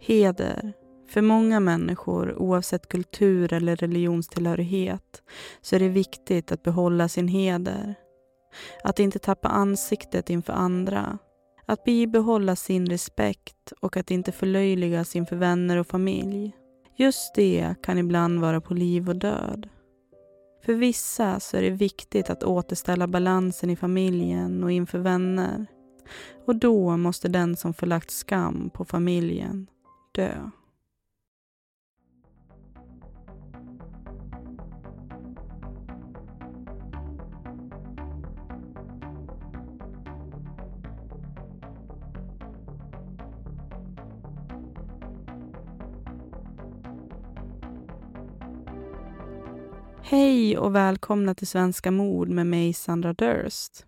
Heder. För många människor, oavsett kultur eller religionstillhörighet, så är det viktigt att behålla sin heder. Att inte tappa ansiktet inför andra. Att bibehålla sin respekt och att inte förlöjligas inför vänner och familj. Just det kan ibland vara på liv och död. För vissa så är det viktigt att återställa balansen i familjen och inför vänner. Och då måste den som förlagt skam på familjen dö. Hej och välkomna till Svenska mord med mig Sandra Durst.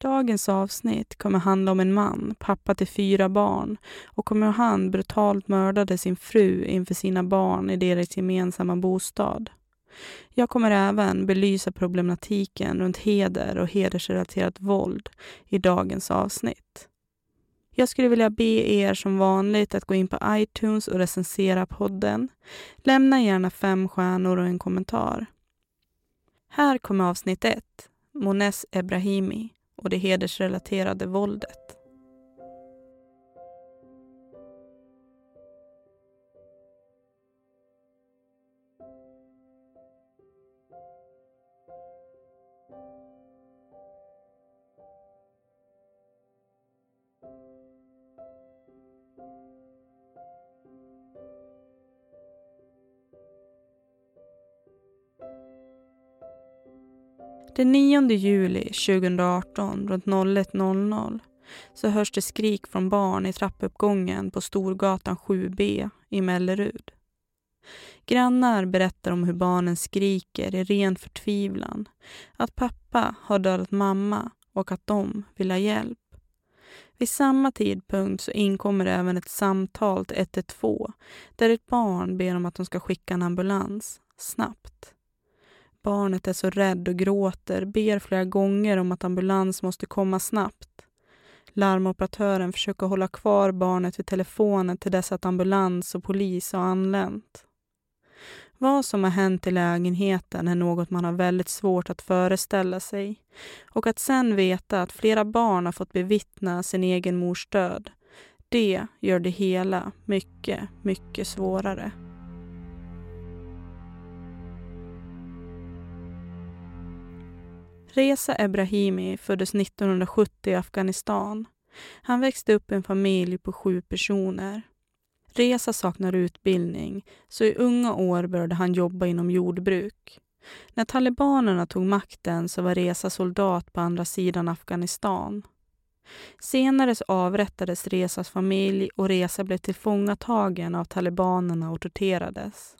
Dagens avsnitt kommer handla om en man, pappa till fyra barn och om hur han brutalt mördade sin fru inför sina barn i deras gemensamma bostad. Jag kommer även belysa problematiken runt heder och hedersrelaterat våld i dagens avsnitt. Jag skulle vilja be er som vanligt att gå in på iTunes och recensera podden. Lämna gärna fem stjärnor och en kommentar. Här kommer avsnitt ett, Mones Ebrahimi och det hedersrelaterade våldet. Den 9 juli 2018 runt 01.00 så hörs det skrik från barn i trappuppgången på Storgatan 7B i Mellerud. Grannar berättar om hur barnen skriker i ren förtvivlan, att pappa har dödat mamma och att de vill ha hjälp. Vid samma tidpunkt så inkommer även ett samtal till 112 där ett barn ber om att de ska skicka en ambulans, snabbt. Barnet är så rädd och gråter, ber flera gånger om att ambulans måste komma snabbt. Larmoperatören försöker hålla kvar barnet vid telefonen till dess att ambulans och polis har anlänt. Vad som har hänt i lägenheten är något man har väldigt svårt att föreställa sig. Och att sen veta att flera barn har fått bevittna sin egen mors död, det gör det hela mycket, mycket svårare. Reza Ebrahimi föddes 1970 i Afghanistan. Han växte upp i en familj på sju personer. Reza saknar utbildning, så i unga år började han jobba inom jordbruk. När talibanerna tog makten så var Reza soldat på andra sidan Afghanistan. Senare så avrättades Rezas familj och Reza blev tillfångatagen av talibanerna och torterades.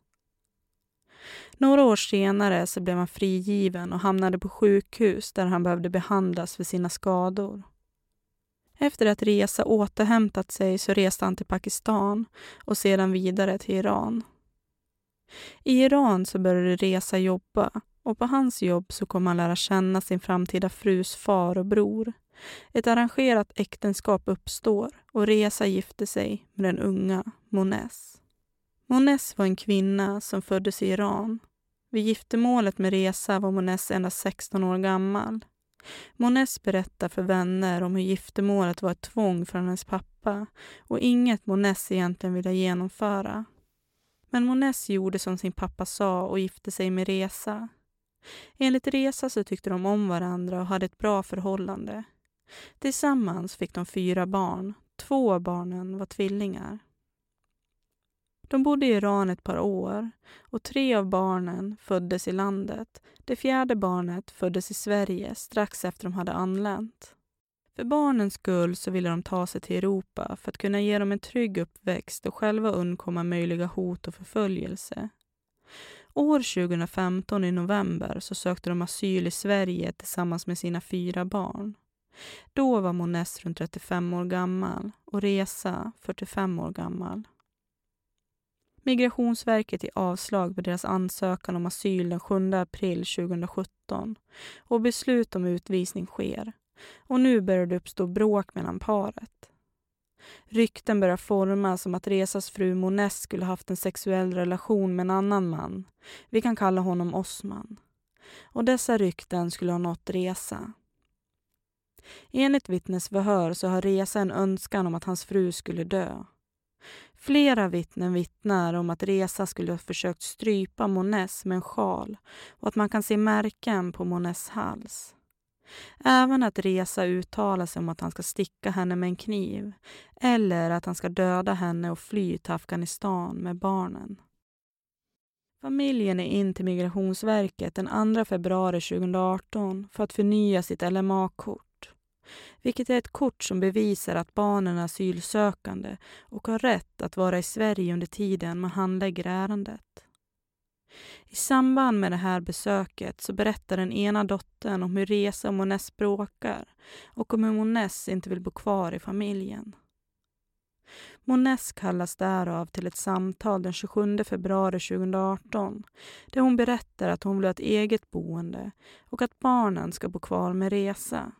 Några år senare så blev han frigiven och hamnade på sjukhus där han behövde behandlas för sina skador. Efter att Reza återhämtat sig så reste han till Pakistan och sedan vidare till Iran. I Iran så började Reza jobba och på hans jobb så kom han lära känna sin framtida frus far och bror. Ett arrangerat äktenskap uppstår och Reza gifte sig med den unga Mones. Moness var en kvinna som föddes i Iran vid giftermålet med Reza var Moness endast 16 år gammal. Moness berättar för vänner om hur giftermålet var ett tvång från hennes pappa och inget Moness egentligen ville genomföra. Men Moness gjorde som sin pappa sa och gifte sig med Reza. Enligt Reza så tyckte de om varandra och hade ett bra förhållande. Tillsammans fick de fyra barn. Två av barnen var tvillingar. De bodde i Iran ett par år och tre av barnen föddes i landet. Det fjärde barnet föddes i Sverige strax efter de hade anlänt. För barnens skull så ville de ta sig till Europa för att kunna ge dem en trygg uppväxt och själva undkomma möjliga hot och förföljelse. År 2015 i november så sökte de asyl i Sverige tillsammans med sina fyra barn. Då var Moness runt 35 år gammal och Resa 45 år gammal. Migrationsverket ger avslag på deras ansökan om asyl den 7 april 2017 och beslut om utvisning sker. Och nu börjar det uppstå bråk mellan paret. Rykten börjar formas om att Resas fru Moness skulle haft en sexuell relation med en annan man. Vi kan kalla honom Osman. Och dessa rykten skulle ha nått Resa. Enligt vittnesförhör så har Resa en önskan om att hans fru skulle dö. Flera vittnen vittnar om att Resa skulle ha försökt strypa Moness med en sjal och att man kan se märken på Moness hals. Även att Resa uttalar sig om att han ska sticka henne med en kniv eller att han ska döda henne och fly till Afghanistan med barnen. Familjen är in till Migrationsverket den 2 februari 2018 för att förnya sitt LMA-kort vilket är ett kort som bevisar att barnen är asylsökande och har rätt att vara i Sverige under tiden man handlägger ärendet. I samband med det här besöket så berättar den ena dottern om hur Reza och Moness bråkar och om hur Moness inte vill bo kvar i familjen. Moness kallas därav till ett samtal den 27 februari 2018 där hon berättar att hon vill ha ett eget boende och att barnen ska bo kvar med Reza.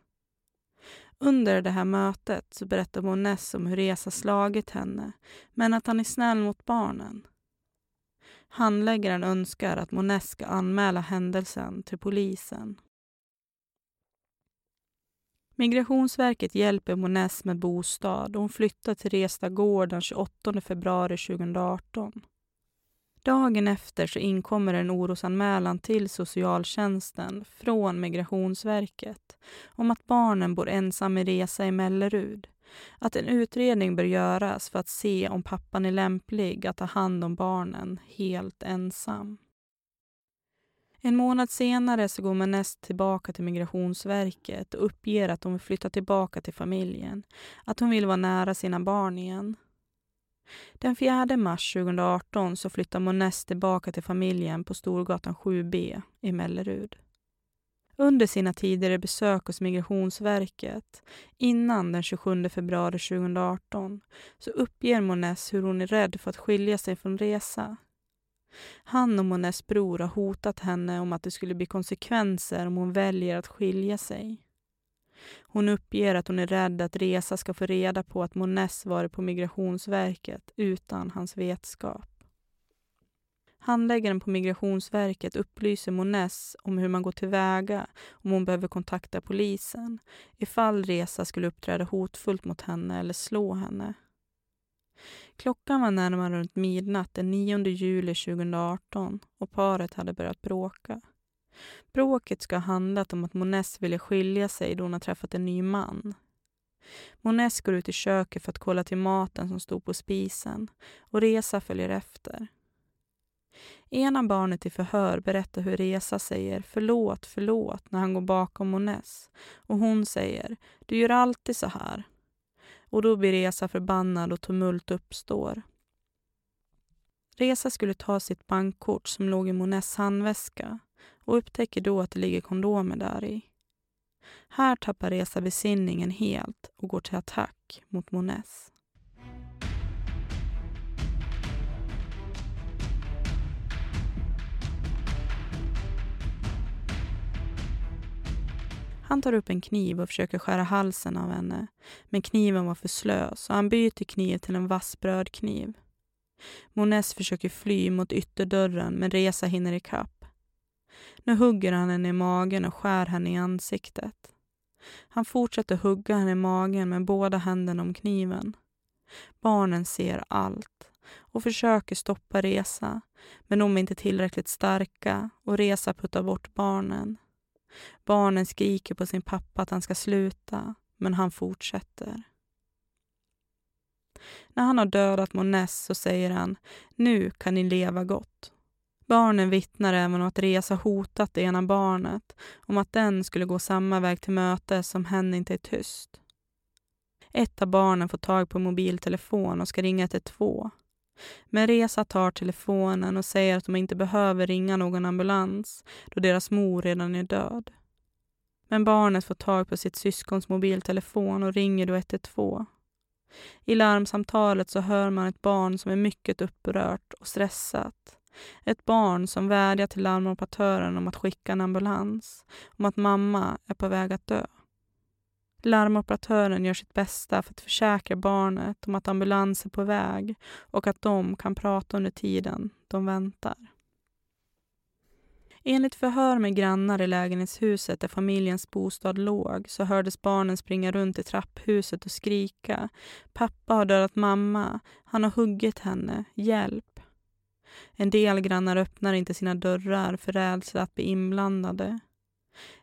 Under det här mötet så berättar Moness om hur Reza slagit henne, men att han är snäll mot barnen. Handläggaren önskar att Moness ska anmäla händelsen till polisen. Migrationsverket hjälper Moness med bostad och hon flyttar till Resta gård den 28 februari 2018. Dagen efter så inkommer en orosanmälan till socialtjänsten från Migrationsverket om att barnen bor ensam i resa i Mellerud. Att en utredning bör göras för att se om pappan är lämplig att ta hand om barnen helt ensam. En månad senare så går Manest tillbaka till Migrationsverket och uppger att hon vill flytta tillbaka till familjen. Att hon vill vara nära sina barn igen. Den 4 mars 2018 så flyttar Moness tillbaka till familjen på Storgatan 7B i Mellerud. Under sina tidigare besök hos Migrationsverket innan den 27 februari 2018 så uppger Moness hur hon är rädd för att skilja sig från Resa. Han och Moness bror har hotat henne om att det skulle bli konsekvenser om hon väljer att skilja sig. Hon uppger att hon är rädd att Resa ska få reda på att Moness varit på Migrationsverket utan hans vetskap. Handläggaren på Migrationsverket upplyser Moness om hur man går tillväga om hon behöver kontakta polisen ifall Resa skulle uppträda hotfullt mot henne eller slå henne. Klockan var närmare runt midnatt den 9 juli 2018 och paret hade börjat bråka. Bråket ska ha handlat om att Moness ville skilja sig då hon har träffat en ny man. Moness går ut i köket för att kolla till maten som stod på spisen och Resa följer efter. Ena barnet i förhör berättar hur Resa säger förlåt, förlåt när han går bakom Moness och hon säger du gör alltid så här. Och då blir Resa förbannad och tumult uppstår. Resa skulle ta sitt bankkort som låg i Moness handväska och upptäcker då att det ligger kondomer där i. Här tappar Reza besinningen helt och går till attack mot Moness. Han tar upp en kniv och försöker skära halsen av henne, men kniven var för slö så han byter kniv till en vass brödkniv. Moness försöker fly mot ytterdörren men Reza hinner ikapp. Nu hugger han henne i magen och skär henne i ansiktet. Han fortsätter hugga henne i magen med båda händerna om kniven. Barnen ser allt och försöker stoppa Resa, men de är inte tillräckligt starka och Resa puttar bort barnen. Barnen skriker på sin pappa att han ska sluta, men han fortsätter. När han har dödat Moness så säger han, nu kan ni leva gott. Barnen vittnar även om att Reza hotat det ena barnet om att den skulle gå samma väg till mötes som hen inte är tyst. Ett av barnen får tag på mobiltelefon och ska ringa till två. Men Reza tar telefonen och säger att de inte behöver ringa någon ambulans då deras mor redan är död. Men barnet får tag på sitt syskons mobiltelefon och ringer då 112. I larmsamtalet så hör man ett barn som är mycket upprört och stressat. Ett barn som vädjar till larmoperatören om att skicka en ambulans, om att mamma är på väg att dö. Larmoperatören gör sitt bästa för att försäkra barnet om att ambulans är på väg och att de kan prata under tiden de väntar. Enligt förhör med grannar i lägenhetshuset där familjens bostad låg så hördes barnen springa runt i trapphuset och skrika. Pappa har dödat mamma. Han har huggit henne. Hjälp. En del grannar öppnar inte sina dörrar för rädsla att bli inblandade.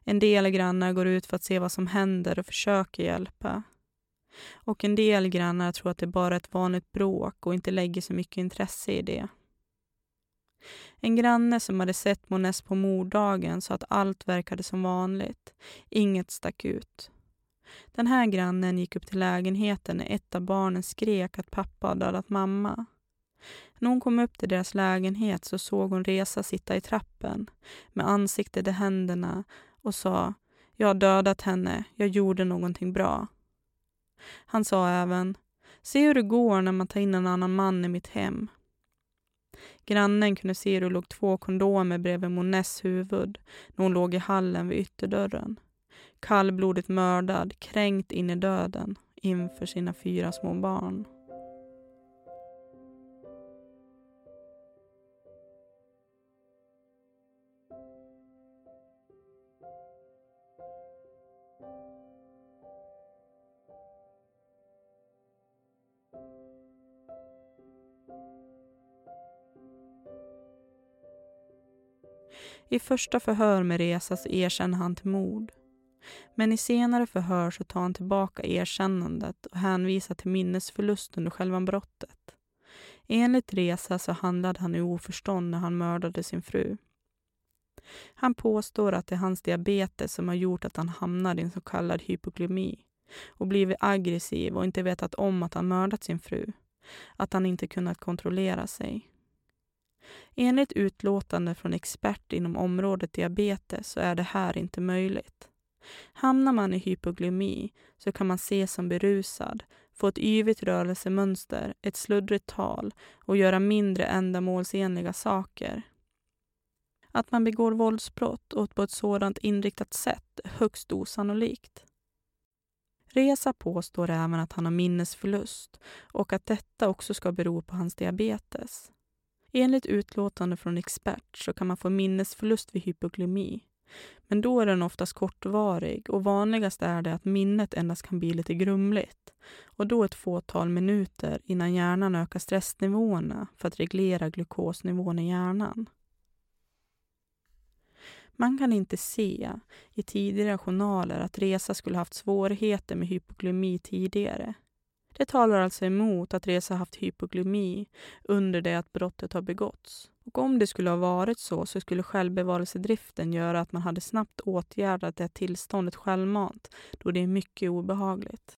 En del grannar går ut för att se vad som händer och försöker hjälpa. Och en del grannar tror att det bara är ett vanligt bråk och inte lägger så mycket intresse i det. En granne som hade sett Mones på morddagen sa att allt verkade som vanligt. Inget stack ut. Den här grannen gick upp till lägenheten när ett av barnen skrek att pappa hade dödat mamma. När hon kom upp till deras lägenhet så såg hon Reza sitta i trappen med ansiktet i händerna och sa Jag har dödat henne, jag gjorde någonting bra. Han sa även Se hur det går när man tar in en annan man i mitt hem. Grannen kunde se hur det låg två kondomer bredvid Moness huvud när hon låg i hallen vid ytterdörren. Kallblodigt mördad, kränkt in i döden inför sina fyra små barn. I första förhör med Reza så erkänner han till mord. Men i senare förhör så tar han tillbaka erkännandet och hänvisar till minnesförlust under själva brottet. Enligt Reza så handlade han i oförstånd när han mördade sin fru. Han påstår att det är hans diabetes som har gjort att han hamnar i en så kallad hypoglymi och blivit aggressiv och inte vetat om att han mördat sin fru. Att han inte kunnat kontrollera sig. Enligt utlåtande från expert inom området diabetes så är det här inte möjligt. Hamnar man i hypoglymi så kan man ses som berusad, få ett yvigt rörelsemönster, ett sluddrigt tal och göra mindre ändamålsenliga saker. Att man begår våldsbrott och på ett sådant inriktat sätt är högst osannolikt. Reza påstår även att han har minnesförlust och att detta också ska bero på hans diabetes. Enligt utlåtande från expert så kan man få minnesförlust vid hypoglymi. Men då är den oftast kortvarig och vanligast är det att minnet endast kan bli lite grumligt och då ett fåtal minuter innan hjärnan ökar stressnivåerna för att reglera glukosnivån i hjärnan. Man kan inte se i tidigare journaler att Resa skulle haft svårigheter med hypoglymi tidigare. Det talar alltså emot att Reza haft hypoglymi under det att brottet har begåtts. Och om det skulle ha varit så, så skulle självbevarelsedriften göra att man hade snabbt åtgärdat det tillståndet självmant, då det är mycket obehagligt.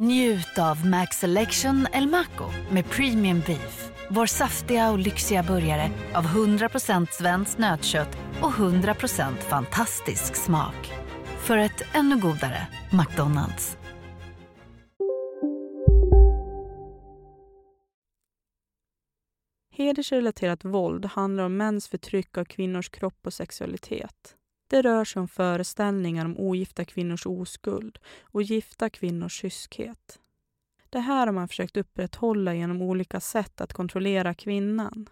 Njut av Max Selection El Maco med Premium Beef. Vår saftiga och lyxiga burgare av 100% svenskt nötkött och 100% fantastisk smak. För ett ännu godare McDonalds. Hedersrelaterat våld handlar om mäns förtryck av kvinnors kropp och sexualitet. Det rör sig om föreställningar om ogifta kvinnors oskuld och gifta kvinnors kyskhet. Det här har man försökt upprätthålla genom olika sätt att kontrollera kvinnan.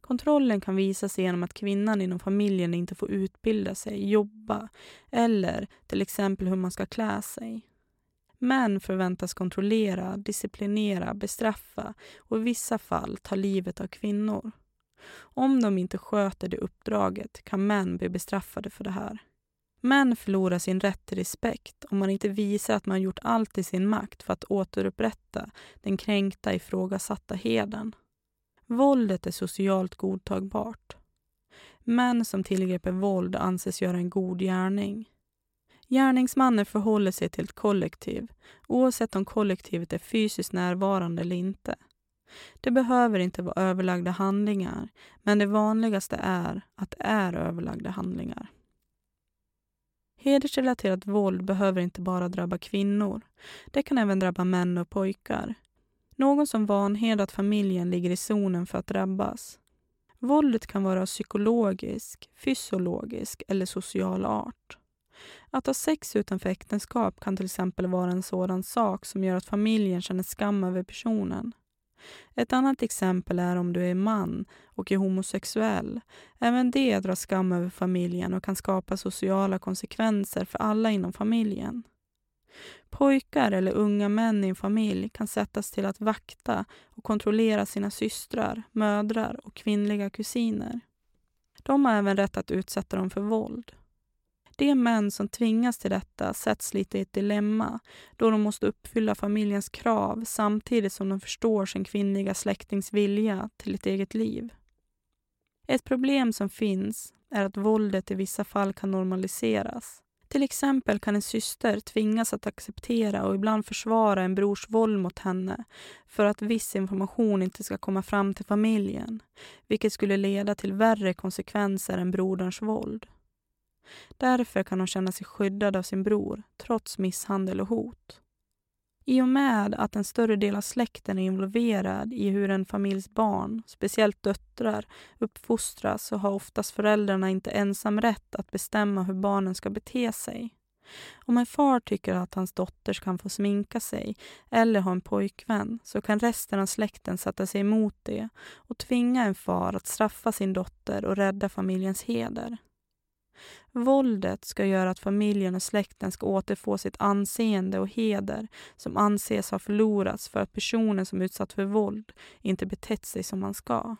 Kontrollen kan visa sig genom att kvinnan inom familjen inte får utbilda sig, jobba eller till exempel hur man ska klä sig. Män förväntas kontrollera, disciplinera, bestraffa och i vissa fall ta livet av kvinnor. Om de inte sköter det uppdraget kan män bli bestraffade för det här. Män förlorar sin rätt till respekt om man inte visar att man gjort allt i sin makt för att återupprätta den kränkta ifrågasatta heden. Våldet är socialt godtagbart. Män som tillgriper våld anses göra en god gärning. Gärningsmannen förhåller sig till ett kollektiv oavsett om kollektivet är fysiskt närvarande eller inte. Det behöver inte vara överlagda handlingar, men det vanligaste är att det är överlagda handlingar. Hedersrelaterat våld behöver inte bara drabba kvinnor. Det kan även drabba män och pojkar. Någon som vanhedrat familjen ligger i zonen för att drabbas. Våldet kan vara psykologisk, fysiologisk eller social art. Att ha sex utanför äktenskap kan till exempel vara en sådan sak som gör att familjen känner skam över personen. Ett annat exempel är om du är man och är homosexuell. Även det drar skam över familjen och kan skapa sociala konsekvenser för alla inom familjen. Pojkar eller unga män i en familj kan sättas till att vakta och kontrollera sina systrar, mödrar och kvinnliga kusiner. De har även rätt att utsätta dem för våld. De män som tvingas till detta sätts lite i ett dilemma då de måste uppfylla familjens krav samtidigt som de förstår sin kvinnliga släktings vilja till ett eget liv. Ett problem som finns är att våldet i vissa fall kan normaliseras. Till exempel kan en syster tvingas att acceptera och ibland försvara en brors våld mot henne för att viss information inte ska komma fram till familjen, vilket skulle leda till värre konsekvenser än broderns våld. Därför kan hon känna sig skyddad av sin bror, trots misshandel och hot. I och med att en större del av släkten är involverad i hur en familjs barn, speciellt döttrar, uppfostras så har oftast föräldrarna inte ensam rätt att bestämma hur barnen ska bete sig. Om en far tycker att hans dotter kan få sminka sig eller ha en pojkvän så kan resten av släkten sätta sig emot det och tvinga en far att straffa sin dotter och rädda familjens heder. Våldet ska göra att familjen och släkten ska återfå sitt anseende och heder som anses ha förlorats för att personen som utsatts för våld inte betett sig som man ska.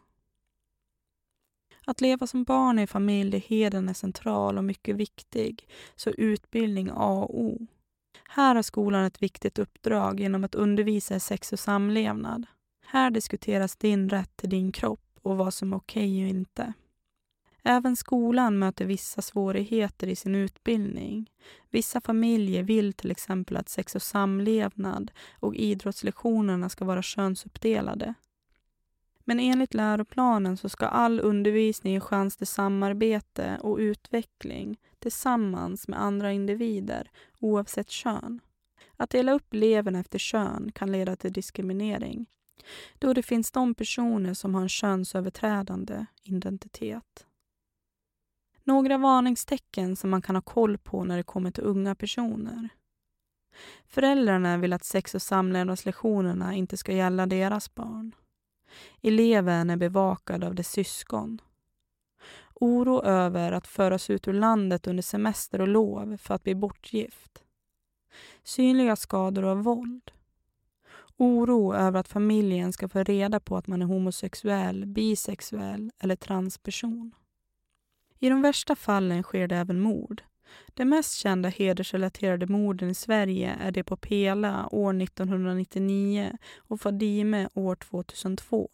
Att leva som barn i en familj där heden är central och mycket viktig, så är utbildning A och O. Här har skolan ett viktigt uppdrag genom att undervisa i sex och samlevnad. Här diskuteras din rätt till din kropp och vad som är okej okay och inte. Även skolan möter vissa svårigheter i sin utbildning. Vissa familjer vill till exempel att sex och samlevnad och idrottslektionerna ska vara könsuppdelade. Men enligt läroplanen så ska all undervisning ge chans till samarbete och utveckling tillsammans med andra individer oavsett kön. Att dela upp eleverna efter kön kan leda till diskriminering då det finns de personer som har en könsöverträdande identitet. Några varningstecken som man kan ha koll på när det kommer till unga personer. Föräldrarna vill att sex och samlevnadslektionerna inte ska gälla deras barn. Eleven är bevakad av dess syskon. Oro över att föras ut ur landet under semester och lov för att bli bortgift. Synliga skador av våld. Oro över att familjen ska få reda på att man är homosexuell, bisexuell eller transperson. I de värsta fallen sker det även mord. De mest kända hedersrelaterade morden i Sverige är det på Pela år 1999 och Fadime år 2002.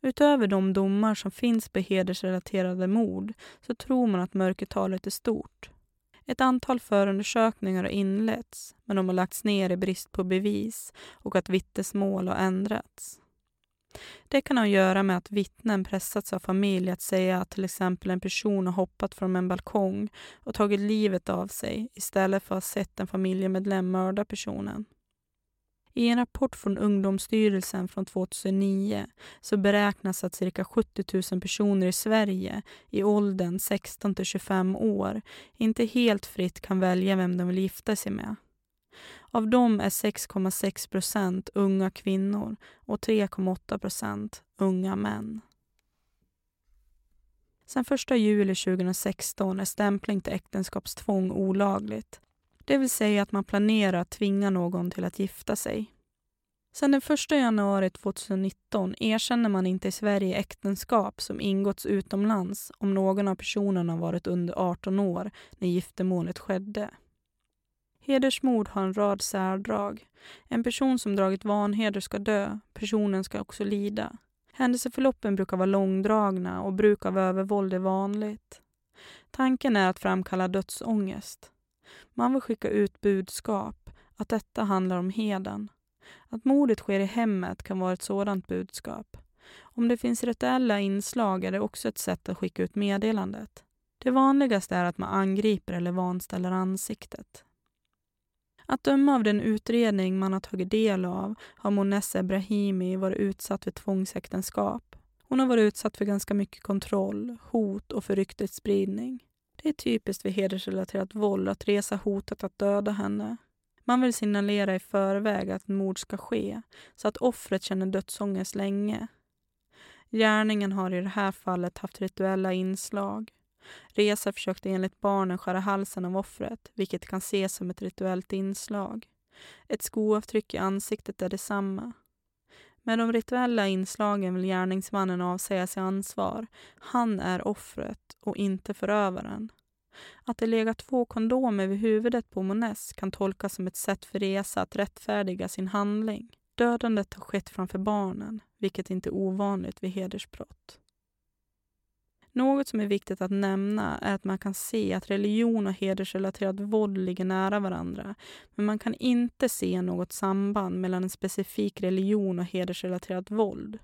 Utöver de domar som finns på hedersrelaterade mord så tror man att mörkertalet är stort. Ett antal förundersökningar har inletts men de har lagts ner i brist på bevis och att vittnesmål har ändrats. Det kan ha att göra med att vittnen pressats av familj att säga att till exempel en person har hoppat från en balkong och tagit livet av sig istället för att ha sett en familjemedlem mörda personen. I en rapport från Ungdomsstyrelsen från 2009 så beräknas att cirka 70 000 personer i Sverige i åldern 16 till 25 år inte helt fritt kan välja vem de vill gifta sig med. Av dem är 6,6 procent unga kvinnor och 3,8 procent unga män. Sen 1 juli 2016 är stämpling till äktenskapstvång olagligt. Det vill säga att man planerar att tvinga någon till att gifta sig. Sen den 1 januari 2019 erkänner man inte i Sverige äktenskap som ingåtts utomlands om någon av personerna varit under 18 år när giftermålet skedde. Hedersmord har en rad särdrag. En person som dragit vanheder ska dö, personen ska också lida. Händelseförloppen brukar vara långdragna och bruk av övervåld är vanligt. Tanken är att framkalla dödsångest. Man vill skicka ut budskap, att detta handlar om heden. Att mordet sker i hemmet kan vara ett sådant budskap. Om det finns rituella inslag är det också ett sätt att skicka ut meddelandet. Det vanligaste är att man angriper eller vanställer ansiktet. Att döma av den utredning man har tagit del av har Monessa Ebrahimi varit utsatt för tvångsäktenskap. Hon har varit utsatt för ganska mycket kontroll, hot och för ryktesspridning. Det är typiskt för hedersrelaterat våld att resa hotet att döda henne. Man vill signalera i förväg att mord ska ske, så att offret känner dödsångest länge. Gärningen har i det här fallet haft rituella inslag. Reza försökte enligt barnen skära halsen av offret, vilket kan ses som ett rituellt inslag. Ett skoavtryck i ansiktet är detsamma. Med de rituella inslagen vill gärningsmannen avsäga sig ansvar. Han är offret och inte förövaren. Att det legat två kondomer vid huvudet på Moness kan tolkas som ett sätt för Reza att rättfärdiga sin handling. Dödandet har skett framför barnen, vilket inte är ovanligt vid hedersbrott. Något som är viktigt att nämna är att man kan se att religion och hedersrelaterat våld ligger nära varandra. Men man kan inte se något samband mellan en specifik religion och hedersrelaterat våld.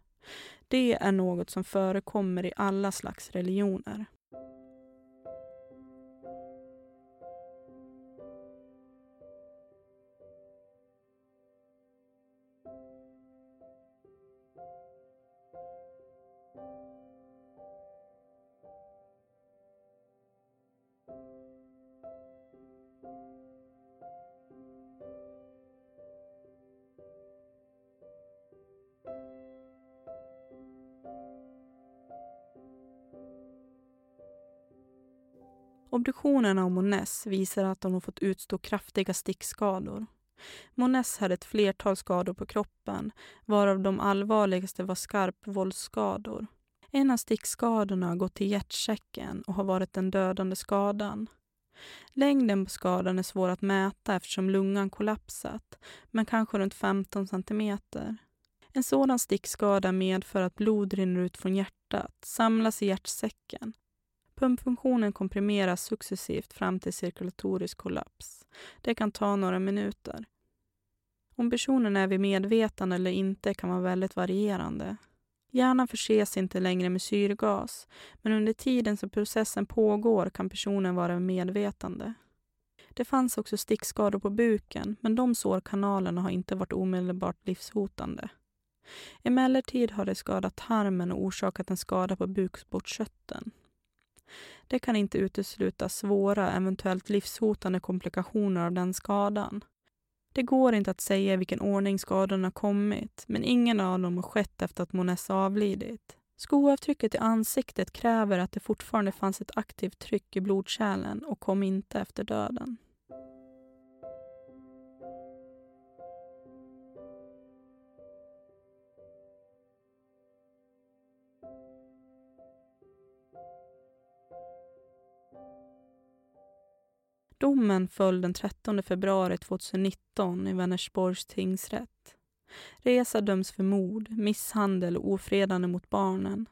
Det är något som förekommer i alla slags religioner. Obduktionerna av Moness visar att hon har fått utstå kraftiga stickskador. Moness hade ett flertal skador på kroppen, varav de allvarligaste var skarp våldsskador. En av stickskadorna har gått till hjärtsäcken och har varit den dödande skadan. Längden på skadan är svår att mäta eftersom lungan kollapsat, men kanske runt 15 centimeter. En sådan stickskada medför att blod rinner ut från hjärtat, samlas i hjärtsäcken Pumpfunktionen komprimeras successivt fram till cirkulatorisk kollaps. Det kan ta några minuter. Om personen är vid medvetande eller inte kan vara väldigt varierande. Hjärnan förses inte längre med syrgas, men under tiden som processen pågår kan personen vara medvetande. Det fanns också stickskador på buken, men de sårkanalerna har inte varit omedelbart livshotande. Emellertid har det skadat tarmen och orsakat en skada på bukspottkörteln. Det kan inte utesluta svåra, eventuellt livshotande komplikationer av den skadan. Det går inte att säga i vilken ordning skadorna kommit, men ingen av dem har skett efter att Monessa avlidit. Skoavtrycket i ansiktet kräver att det fortfarande fanns ett aktivt tryck i blodkärlen och kom inte efter döden. Domen föll den 13 februari 2019 i Vänersborgs tingsrätt. Reza döms för mord, misshandel och ofredande mot barnen.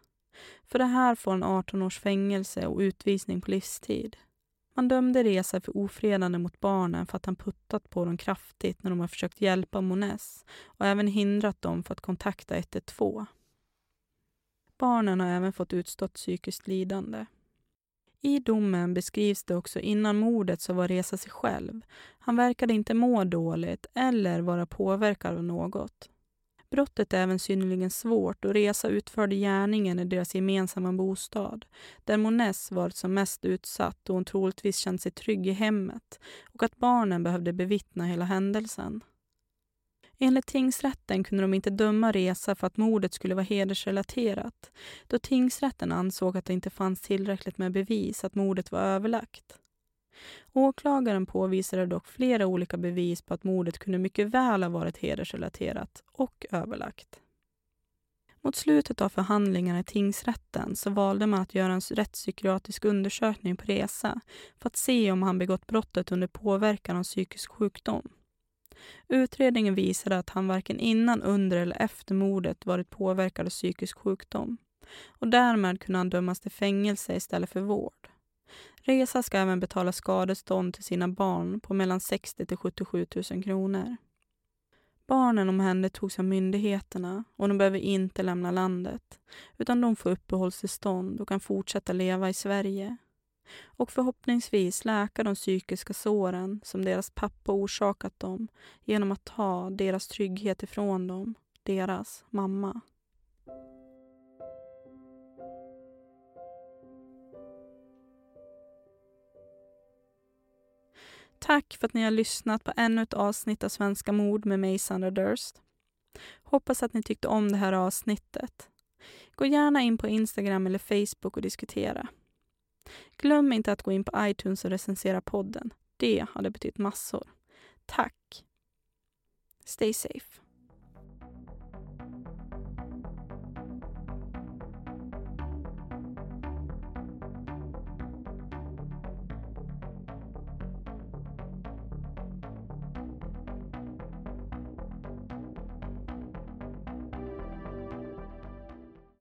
För det här får han 18 års fängelse och utvisning på livstid. Man dömde Reza för ofredande mot barnen för att han puttat på dem kraftigt när de har försökt hjälpa Mones och även hindrat dem för att kontakta 112. Barnen har även fått utstått psykiskt lidande. I domen beskrivs det också innan mordet så var Reza sig själv. Han verkade inte må dåligt eller vara påverkad av något. Brottet är även synnerligen svårt och Reza utförde gärningen i deras gemensamma bostad, där Moness varit som mest utsatt och hon troligtvis känt sig trygg i hemmet och att barnen behövde bevittna hela händelsen. Enligt tingsrätten kunde de inte döma Reza för att mordet skulle vara hedersrelaterat då tingsrätten ansåg att det inte fanns tillräckligt med bevis att mordet var överlagt. Åklagaren påvisade dock flera olika bevis på att mordet kunde mycket väl ha varit hedersrelaterat och överlagt. Mot slutet av förhandlingarna i tingsrätten så valde man att göra en rättspsykiatrisk undersökning på Reza för att se om han begått brottet under påverkan av psykisk sjukdom. Utredningen visade att han varken innan, under eller efter mordet varit påverkad av psykisk sjukdom och därmed kunde han dömas till fängelse istället för vård. Reza ska även betala skadestånd till sina barn på mellan 60 till 77 000 kronor. Barnen omhändertogs av myndigheterna och de behöver inte lämna landet utan de får uppehållstillstånd och kan fortsätta leva i Sverige. Och förhoppningsvis läka de psykiska såren som deras pappa orsakat dem genom att ta deras trygghet ifrån dem, deras mamma. Tack för att ni har lyssnat på ännu ett avsnitt av Svenska mord med mig, Sandra Durst. Hoppas att ni tyckte om det här avsnittet. Gå gärna in på Instagram eller Facebook och diskutera. Glöm inte att gå in på iTunes och recensera podden. Det hade betytt massor. Tack! Stay safe.